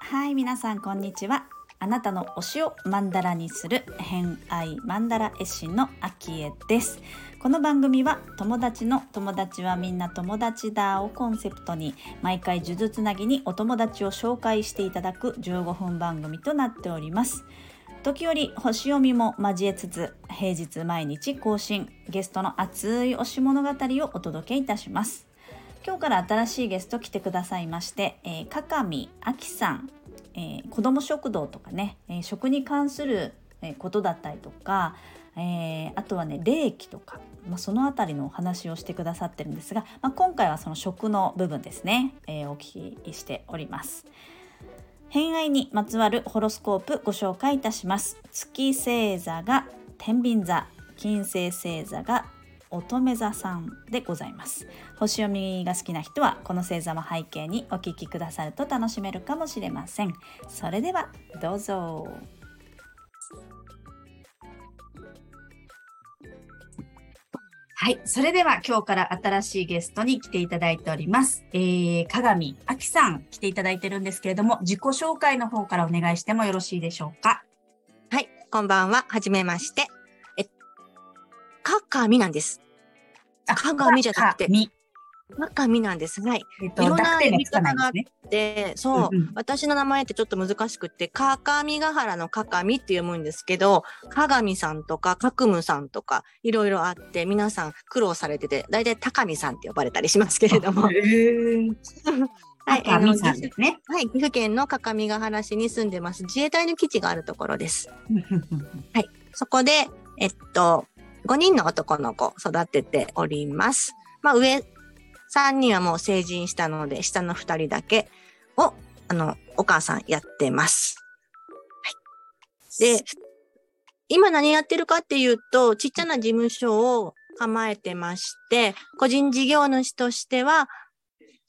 はい皆さんこんにちは。あなたの推しをマンダラにする偏愛マンダラ絵師のアキエです。この番組は友達の友達はみんな友達だをコンセプトに毎回数珠つなぎにお友達を紹介していただく15分番組となっております。時折星読みも交えつつ平日毎日更新ゲストの熱い推し物語をお届けいたします今日から新しいゲスト来てくださいまして、えー、かかみあきさんえー、子ども食堂とかね、えー、食に関することだったりとか、えー、あとはね霊気とか、まあ、その辺りのお話をしてくださってるんですが、まあ、今回はその食の部分ですね、えー、お聞きしております。偏愛にまつわるホロスコープご紹介いたします。月星座が天秤座、金星星座が乙女座さんでございます。星読みが好きな人はこの星座も背景にお聞きくださると楽しめるかもしれません。それではどうぞ。はい。それでは今日から新しいゲストに来ていただいております。えー、鏡あきさん来ていただいてるんですけれども、自己紹介の方からお願いしてもよろしいでしょうか？はい。こんばんは。はじめまして。え、かかみなんです。鏡じゃなくて。鏡なんです。はい。えっと、いろんな読み方があって、そう、うんうん、私の名前ってちょっと難しくて、かかみがはらのかかみって読むんですけど、鏡さんとかかくむさんとか、いろいろあって、皆さん苦労されてて、大体高見さんって呼ばれたりしますけれども。はい、あの、ね。はい、岐阜県の各務原市に住んでます。自衛隊の基地があるところです。はい、そこで、えっと、5人の男の子育てております。まあ上3人はもう成人したので、下の2人だけを、あの、お母さんやってます。はい。で、今何やってるかっていうと、ちっちゃな事務所を構えてまして、個人事業主としては、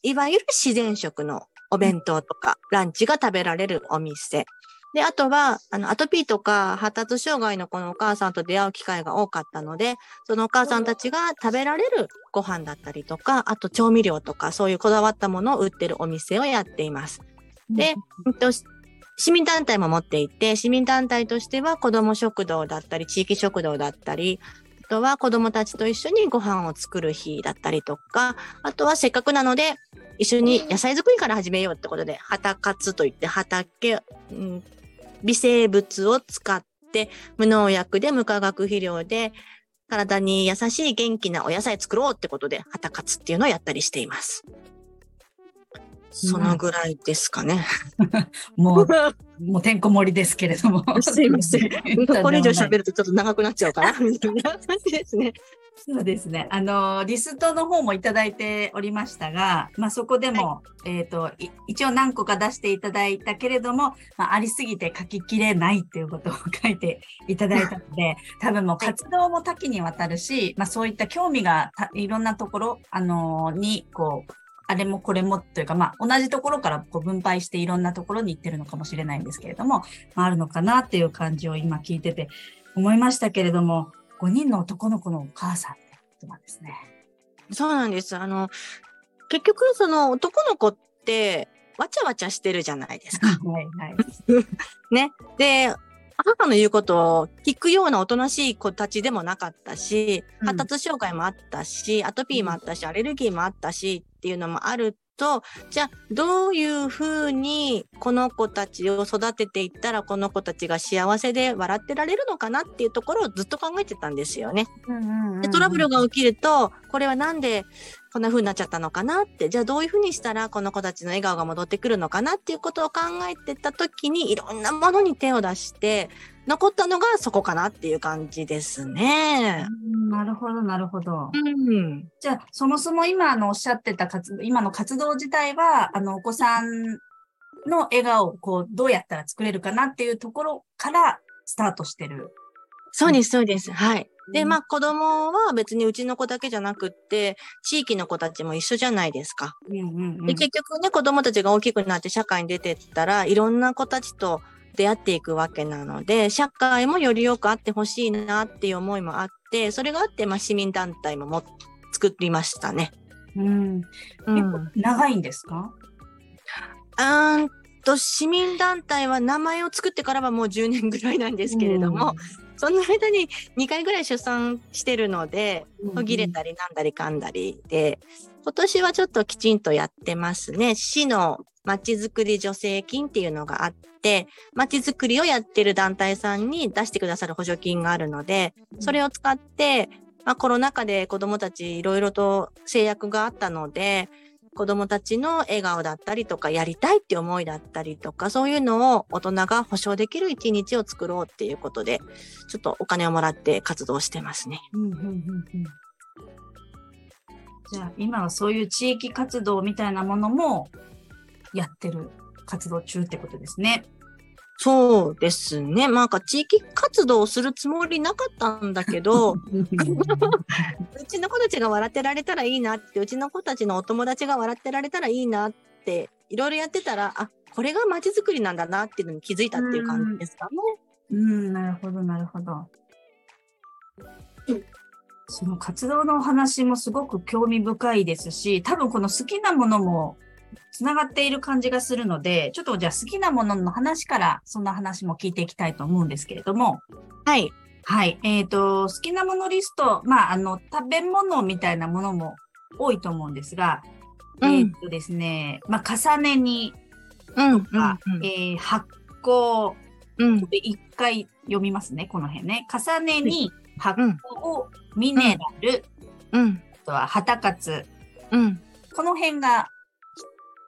いわゆる自然食のお弁当とかランチが食べられるお店。で、あとは、あの、アトピーとか発達障害の子のお母さんと出会う機会が多かったので、そのお母さんたちが食べられるご飯だったりとか、あと調味料とか、そういうこだわったものを売ってるお店をやっています。で、うんと、市民団体も持っていて、市民団体としては子ども食堂だったり、地域食堂だったり、あとは子供たちと一緒にご飯を作る日だったりとか、あとはせっかくなので、一緒に野菜作りから始めようってことで、畑活といって畑、うん、微生物を使って無農薬で無化学肥料で体に優しい元気なお野菜作ろうってことで、畑活っていうのをやったりしています。そのぐらいですかね。もう、もうてんこ盛りですけれども。すいません。これ以上喋るとちょっと長くなっちゃうかな、みたいな感じですね。そうですね。あの、リストの方もいただいておりましたが、まあそこでも、はい、えっ、ー、と、一応何個か出していただいたけれども、まあありすぎて書ききれないっていうことを書いていただいたので、多分もう活動も多岐にわたるし、まあそういった興味がいろんなところ、あのに、こう、あれもこれもというか、まあ、同じところからこう分配していろんなところに行ってるのかもしれないんですけれども、まあ、あるのかなっていう感じを今聞いてて思いましたけれども、5人の男の子のお母さんってことなんですね。そうなんです。あの、結局その男の子って、わちゃわちゃしてるじゃないですか。はいはい。ね。で、母の言うことを聞くようなおとなしい子たちでもなかったし、発達障害もあったし、アトピーもあったし、アレルギーもあったしっていうのもあると、じゃあどういうふうにこの子たちを育てていったらこの子たちが幸せで笑ってられるのかなっていうところをずっと考えてたんですよね。でトラブルが起きると、これはなんでこんな風になっちゃったのかなって、じゃあどういう風にしたらこの子たちの笑顔が戻ってくるのかなっていうことを考えてた時にいろんなものに手を出して、残ったのがそこかなっていう感じですね。なるほど、なるほど。うん、じゃあ、そもそも今あのおっしゃってた活動、今の活動自体は、あの、お子さんの笑顔をこう、どうやったら作れるかなっていうところからスタートしてる。そうです、そうです。はい。で、まあ子供は別にうちの子だけじゃなくって、地域の子たちも一緒じゃないですか。うんうんうん、で結局ね、子供たちが大きくなって社会に出てったら、いろんな子たちと出会っていくわけなので、社会もよりよくあってほしいなっていう思いもあって、それがあって、まあ、市民団体もも作りましたね。うん。うん、長いんですか？うんと、市民団体は名前を作ってからはもう10年ぐらいなんですけれども、その間に2回ぐらい出産してるので、途切れたりなんだりかんだりで、今年はちょっときちんとやってますね。市のまちづくり助成金っていうのがあって、まちづくりをやってる団体さんに出してくださる補助金があるので、それを使って、まあ、コロナ禍で子どもたちいろいろと制約があったので、子どもたちの笑顔だったりとか、やりたいって思いだったりとか、そういうのを大人が保証できる一日を作ろうっていうことで、ちょっとお金をもらって活動してますね。じゃあ、今はそういう地域活動みたいなものもやってる活動中ってことですね。そうですね。なんか地域活動をするつもりなかったんだけど、うちの子たちが笑ってられたらいいなって、うちの子たちのお友達が笑ってられたらいいなって、いろいろやってたら、あ、これが街づくりなんだなっていうのに気づいたっていう感じですかね。うん、なるほど、なるほど。その活動のお話もすごく興味深いですし、多分この好きなものもつながっている感じがするので、ちょっとじゃあ好きなものの話からそんな話も聞いていきたいと思うんですけれども。はい。はい。えっ、ー、と、好きなものリスト、まあ、あの、食べ物みたいなものも多いと思うんですが、うん、えっ、とですね、まあ、重ね煮とか、うんうんうん、えー、発酵、うん、一回読みますね、この辺ね。重ねに発酵、ミネラル、うん、あとは、はたかつ、うん、この辺が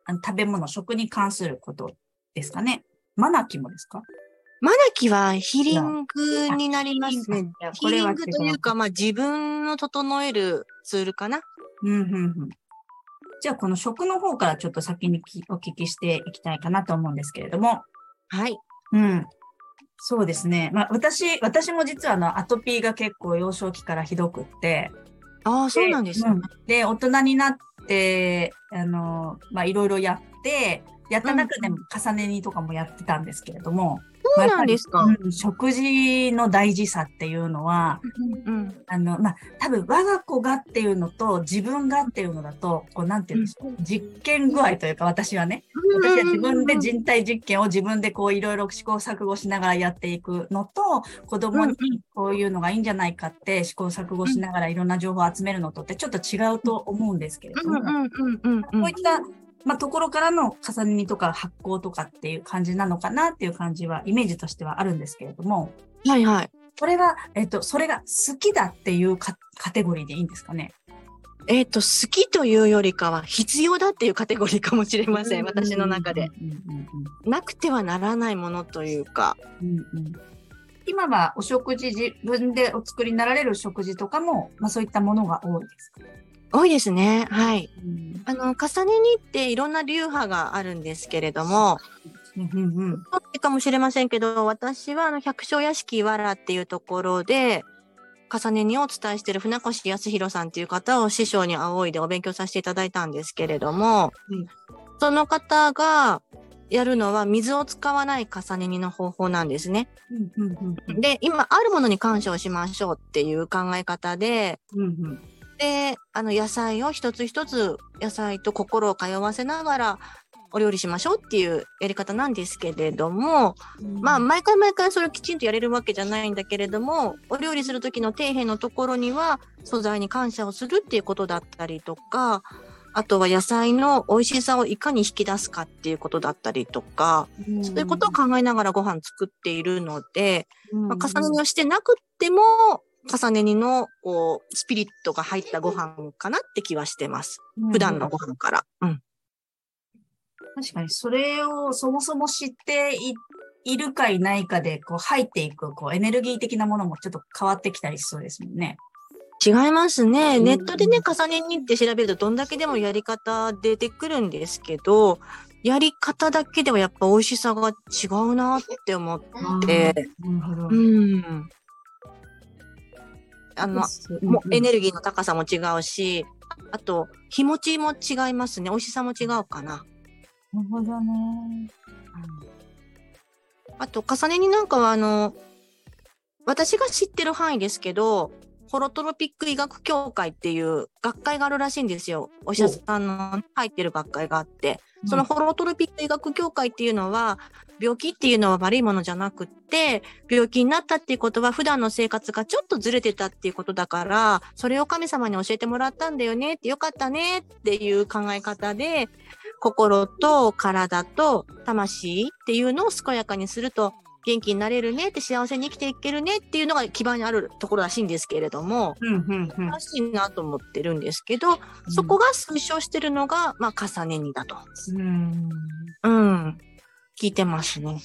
あの食べ物、食に関することですかね。マナキもですか？マナキはヒリングになりますね。ヒリングというか、まあ自分を整えるツールかな？うんうんうん。じゃあこの食の方からちょっと先にお聞きしていきたいかなと思うんですけれども。はい。うん。そうですね。まあ私、私も実はあのアトピーが結構幼少期からひどくって、ああ、そうなんですね、うん。で、大人になって、あの、まあ、いろいろやって、やった中でも重ね煮とかもやってたんですけれども、そうなんですか、うん、食事の大事さっていうのは、うん、あの、まあ、多分我が子がっていうのと自分がっていうのだと、こう、なんていうんでしょう、実験具合というか、私はね、私は自分で人体実験を自分でこう、いろいろ試行錯誤しながらやっていくのと、子供にこういうのがいいんじゃないかって試行錯誤しながらいろんな情報を集めるのとってちょっと違うと思うんですけれども、こういったまあ、ところからの重ね煮とか発酵とかっていう感じなのかなっていう感じは、イメージとしてはあるんですけれども。はいはい。これは、えっ、と、それが好きだっていうカテゴリーでいいんですかね？えっ、と、好きというよりかは必要だっていうカテゴリーかもしれません、私の中で。なくてはならないものというか。うんうん、今はお食事、自分でお作りになられる食事とかも、まあそういったものが多いですか？多いですね。はい。うん、あの、重ね煮っていろんな流派があるんですけれども、うんうん、かもしれませんけど、私はあの百姓屋敷わらっていうところで、重ね煮をお伝えしている船越康弘さんっていう方を師匠に仰いでお勉強させていただいたんですけれども、うん、その方がやるのは水を使わない重ね煮の方法なんですね。で、今あるものに感謝をしましょうっていう考え方で、うんうんで、あの野菜を一つ一つ野菜と心を通わせながらお料理しましょうっていうやり方なんですけれども、うん、まあ毎回毎回それをきちんとやれるわけじゃないんだけれどもお料理する時の底辺のところには素材に感謝をするっていうことだったりとかあとは野菜の美味しさをいかに引き出すかっていうことだったりとか、うん、そういうことを考えながらご飯作っているので、うん、まあ、重ね煮をしてなくっても重ね煮のこうスピリットが入ったご飯かなって気はしてます。うん、普段のご飯から。うん。確かにそれをそもそも知っているかいないかでこう入っていくこうエネルギー的なものもちょっと変わってきたりしそうですもんね。違いますね。ネットでね、重ね煮って調べるとどんだけでもやり方出てくるんですけど、やり方だけではやっぱ美味しさが違うなって思って。うん。あの、もうエネルギーの高さも違うし、あと、日持ちも違いますね。美味しさも違うかな。なるほどね。あと、重ね煮なんかは、あの、私が知ってる範囲ですけど、ホロトロピック医学協会っていう学会があるらしいんですよ。お医者さんの入ってる学会があって、そのホロトロピック医学協会っていうのは、病気っていうのは悪いものじゃなくって、病気になったっていうことは普段の生活がちょっとずれてたっていうことだから、それを神様に教えてもらったんだよねってよかったねっていう考え方で、心と体と魂っていうのを健やかにすると元気になれるねって幸せに生きていけるねっていうのが基盤にあるところらしいんですけれども、うんうんうん、らしいなと思ってるんですけど、うん、そこが推奨してるのが、まあ、重ね煮だと。うん。うん。聞いてますね。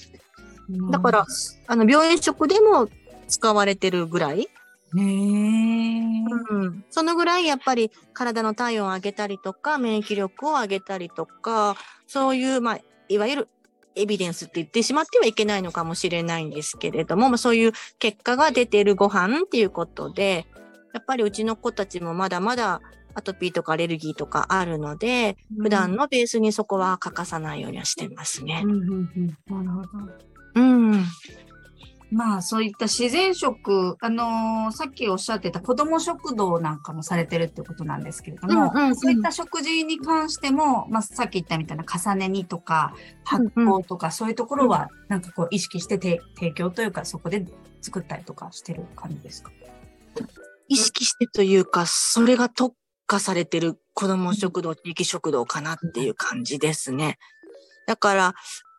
だから、あの、病院食でも使われてるぐらい。へうん、そのぐらいやっぱり体の体温を上げたりとか免疫力を上げたりとかそういう、まあ、いわゆるエビデンスって言ってしまってはいけないのかもしれないんですけれども、まあ、そういう結果が出ているご飯っていうことで、やっぱりうちの子たちもまだまだアトピーとかアレルギーとかあるので、うん、普段のベースにそこは欠かさないようにはしてますね。うん、うん、なるほど。うん。まあそういった自然食、あのー、さっきおっしゃってた子ども食堂なんかもされてるってことなんですけれども、うんうんうん、そういった食事に関しても、まあ、さっき言ったみたいな重ね煮とか発酵とか、そういうところはなんかこう意識して提供というかそこで作ったりとかしてる感じですか？意識してというか、それが特化されてる子ども食堂、地域食堂かなっていう感じですね。だから、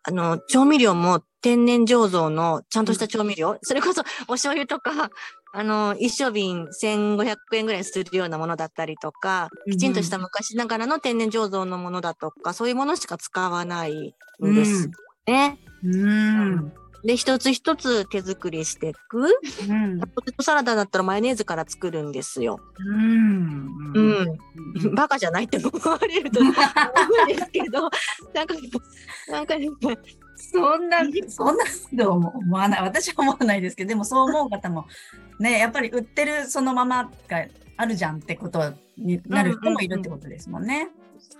あの、調味料も天然醸造のちゃんとした調味料、それこそお醤油とか、あの、一升瓶1500円ぐらいするようなものだったりとか、きちんとした昔ながらの天然醸造のものだとか、そういうものしか使わないんですね。うん、うんで、一つ一つ手作りしていく。うん、ポテトサラダだったらマヨネーズから作るんですよ。うん。うん。バカじゃないって思われると思うんですけど、なんか、なんか、そんな、そんなと思わない。私は思わないですけど、でもそう思う方も、ね、やっぱり売ってるそのままがあるじゃんってことになる人もいるってことですもんね。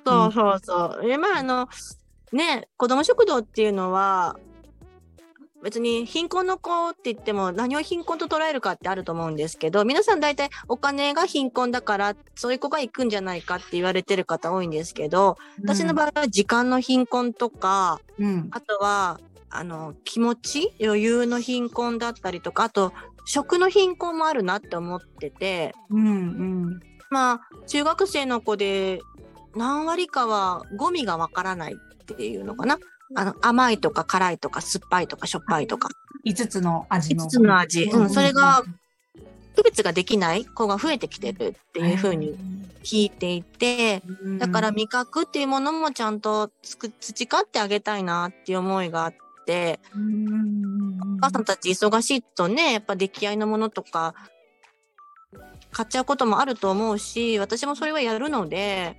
そうそうそう。え、まあ、あの、ね、子供食堂っていうのは、別に貧困の子って言っても何を貧困と捉えるかってあると思うんですけど皆さん大体お金が貧困だからそういう子が行くんじゃないかって言われてる方多いんですけど、私の場合は時間の貧困とか、うん、あとはあの気持ち余裕の貧困だったりとかあと食の貧困もあるなって思ってて、うんうん、まあ中学生の子で何割かはゴミがわからないっていうのかな。あの、甘いとか辛いとか酸っぱいとかしょっぱいとか。5つの味の。5つの味。うん、それが、区別ができない子が増えてきてるっていうふうに聞いていて、だから味覚っていうものもちゃんと培ってあげたいなっていう思いがあって、お母さんたち忙しいとね、やっぱ出来合いのものとか、買っちゃうこともあると思うし、私もそれはやるので、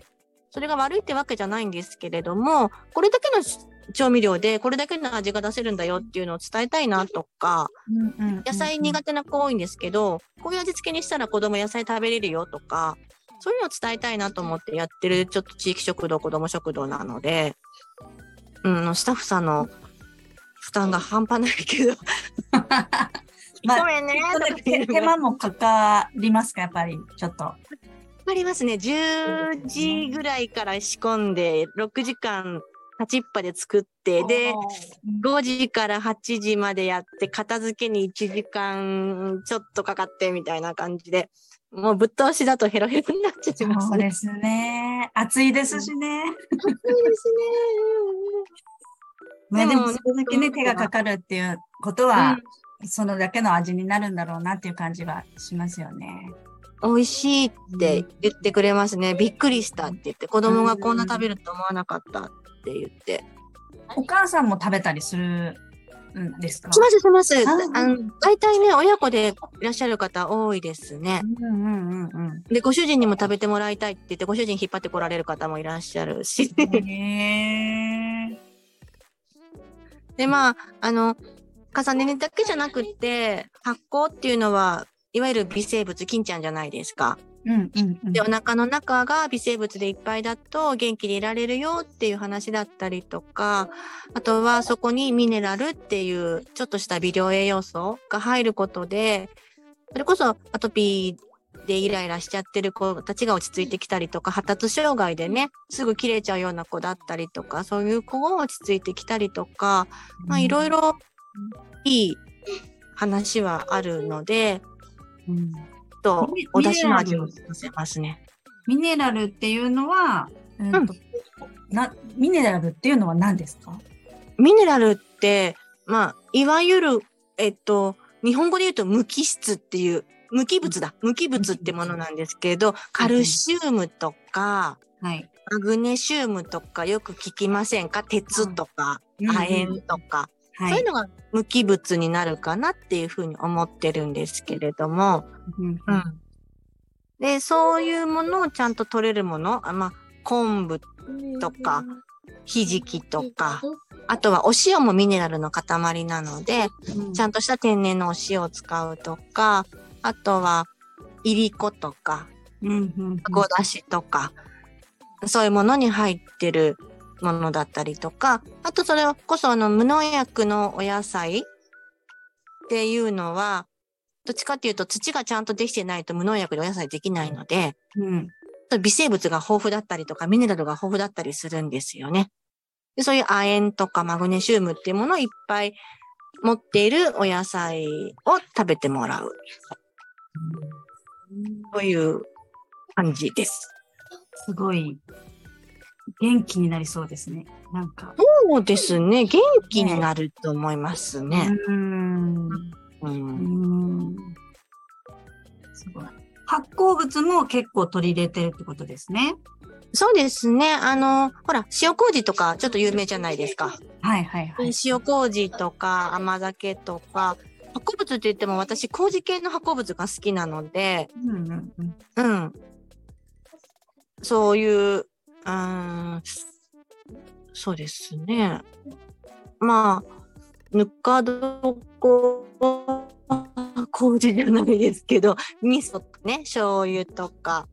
それが悪いってわけじゃないんですけれども、これだけの調味料でこれだけの味が出せるんだよっていうのを伝えたいなとか、野菜苦手な子多いんですけど、こういう味付けにしたら子供野菜食べれるよとか、そういうのを伝えたいなと思ってやってるちょっと地域食堂、子供食堂なので、うん、スタッフさんの負担が半端ないけど。まあ、ごめんね。手間もかかりますか、やっぱり、ちょっと。かかりますね。10時ぐらいから仕込んで、6時間立ちっぱで作って、で、5時から8時までやって、片付けに1時間ちょっとかかってみたいな感じで、もうぶっ通しだとヘロヘロになっちゃいます、ね、そうですね。暑いですしね。暑いですね。ね、でもそれだけね、手がかかるっていうことは、うん、そのだけの味になるんだろうなっていう感じはしますよね。美味しいって言ってくれますね。びっくりしたって言って、子供がこんな食べると思わなかったって言って。お母さんも食べたりするんですか？しますします。あの大体ね、親子でいらっしゃる方多いですね。うんうんうんうん、で、ご主人にも食べてもらいたいって言って、ご主人引っ張ってこられる方もいらっしゃるし。で、まあ、あの、重ね煮だけじゃなくて、発酵っていうのは、いわゆる微生物、金ちゃんじゃないですか。うんうんうん、でお腹の中が微生物でいっぱいだと元気でいられるよっていう話だったりとかあとはそこにミネラルっていうちょっとした微量栄養素が入ることでそれこそアトピでイライラしちゃってる子たちが落ち着いてきたりとか、発達障害でね、すぐ切れちゃうような子だったりとか、そういう子が落ち着いてきたりとか、まあいろいろいい話はあるので、うん、と、お出汁の味をさせますね。ミネラルっていうのは、うん。となミネラルっていうのは何ですか？ミネラルって、まあ、いわゆる、えっと、日本語で言うと無機質っていう、無機物だ。無機物ってものなんですけど、カルシウムとか、はい、マグネシウムとかよく聞きませんか？鉄とか、亜鉛とか、はい、そういうのが無機物になるかなっていうふうに思ってるんですけれども、うん、うん、で、そういうものをちゃんと取れるもの、あまあ、昆布とか、ひじきとか、あとはお塩もミネラルの塊なので、うん、ちゃんとした天然のお塩を使うとか、あとは、いりことか、ごだしとか、そういうものに入ってるものだったりとか、あとそれこそあの無農薬のお野菜っていうのは、どっちかっていうと土がちゃんとできてないと無農薬でお野菜できないので、うん、微生物が豊富だったりとか、ミネラルが豊富だったりするんですよね。でそういう亜鉛とかマグネシウムっていうものをいっぱい持っているお野菜を食べてもらう。という感じです。すごい元気になりそうですね。なんか。そうですね。元気になると思いますね。うん。うん。すごい。発酵物も結構取り入れてるってことですね。そうですね。あの、ほら、塩麹とかちょっと有名じゃないですか。はいはいはい。塩麹とか甘酒とか、発酵物って言っても私、麹系の発酵物が好きなので、うんうんうん。うん。そういう、うん、そうですね。まあ、ぬか床麹じゃないですけど、味噌ね、醤油とか。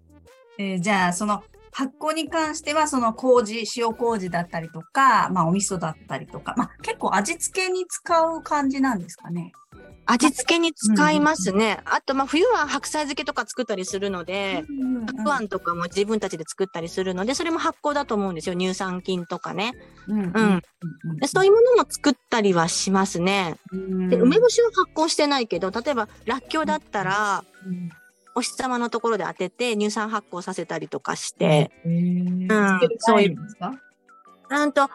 えー、じゃあ、その発酵に関しては、その麹、塩麹だったりとか、まあお味噌だったりとか、まあ結構味付けに使う感じなんですかね。味付けに使いますね。あと、まあ、冬は白菜漬けとか作ったりするので、たくあんとかも自分たちで作ったりするので、それも発酵だと思うんですよ。乳酸菌とかね。うん。そういうものも作ったりはしますね。で梅干しは発酵してないけど、例えば、らっきょうだったら、お日様のところで当てて乳酸発酵させたりとかして、うん、そういう。なんと、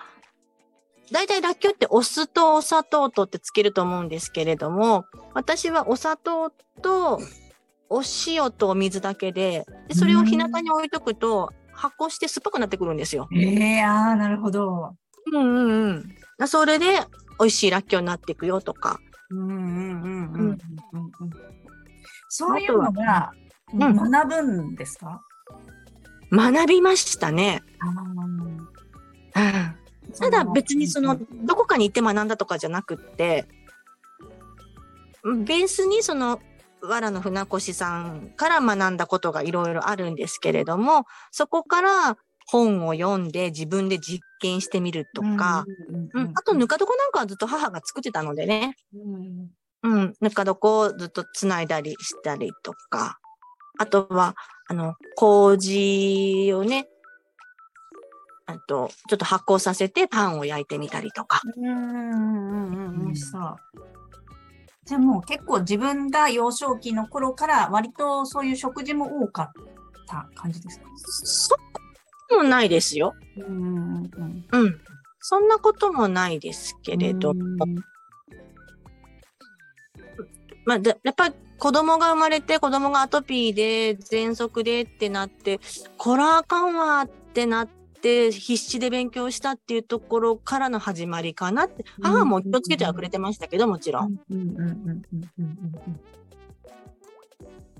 大体らっきょうってお酢とお砂糖とってつけると思うんですけれども、私はお砂糖とお塩とお水だけで、でそれを日向に置いとくと発酵して酸っぱくなってくるんですよ。ええー、ああ、なるほど。うんうんうん。それで美味しいらっきょうになっていくよとか。うんうんうんうん。そういうのが学ぶんですか、うん、学びましたね。あただ別にその、どこかに行って学んだとかじゃなくって、ベースにその、藁の船越さんから学んだことがいろいろあるんですけれども、そこから本を読んで自分で実験してみるとか、うん、あとぬか床なんかはずっと母が作ってたのでね、うん、ぬか床をずっとつないだりしたりとか、あとは、あの、麹をね、あと、ちょっと発酵させてパンを焼いてみたりとか。うん、うん、うん、美味しそう。じゃあもう結構自分が幼少期の頃から割とそういう食事も多かった感じですか？そうもないですよ。うん、うん。そんなこともないですけれども。まあ、やっぱり子供が生まれて子供がアトピーで喘息でってなって、コラーカンはってなって、必死で勉強したっていうところからの始まりかなって、母も気をつけてはくれてましたけど、もちろん。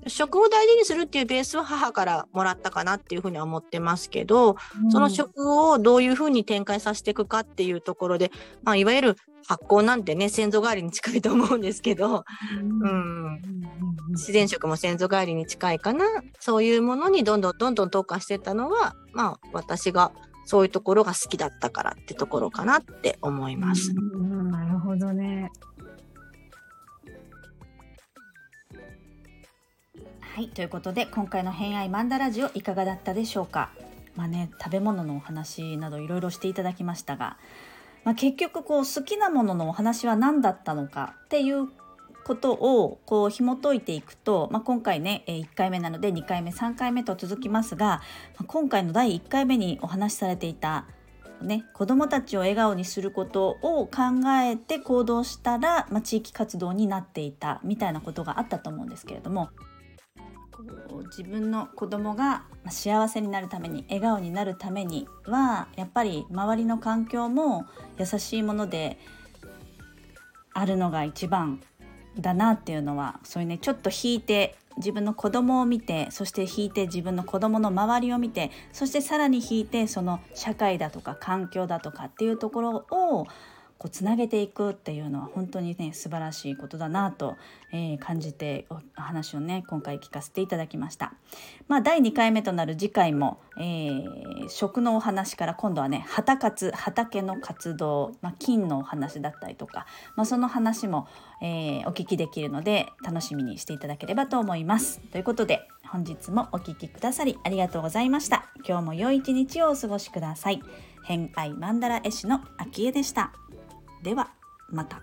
食を大事にするっていうベースは母からもらったかなっていうふうには思ってますけど、うん、その食をどういうふうに展開させていくかっていうところで、まあ、いわゆる発酵なんてね先祖代わりに近いと思うんですけど、うん、うん、自然食も先祖代わりに近いかなそういうものにどんどんどんどん投下してたのは、まあ、私がそういうところが好きだったからってところかなって思います。なるほどね。はいということで今回の「偏愛マンダラジオ」いかがだったでしょうかまあね食べ物のお話などいろいろしていただきましたが、まあ、結局こう好きなもののお話は何だったのかっていうことをこう紐解いていくと、まあ、今回ね1回目なので2回目3回目と続きますが今回の第1回目にお話しされていたね、子どもたちを笑顔にすることを考えて行動したら、まあ、地域活動になっていたみたいなことがあったと思うんですけれども。自分の子供が幸せになるために笑顔になるためにはやっぱり周りの環境も優しいものであるのが一番だなっていうのはそういうねちょっと引いて自分の子供を見てそして引いて自分の子供の周りを見てそしてさらに引いてその社会だとか環境だとかっていうところをこうつなげていくっていうのは本当にね素晴らしいことだなと、えー、感じてお話をね今回聞かせていただきました。まあ、第2回目となる次回も、えー、食のお話から今度はね畑活畑の活動、まあ、金のお話だったりとか、まあ、その話も、えー、お聞きできるので楽しみにしていただければと思います。ということで本日もお聴きくださりありがとうございました。今日も良い一日をお過ごしください。偏愛マンダラ絵師の秋江でした。ではまた。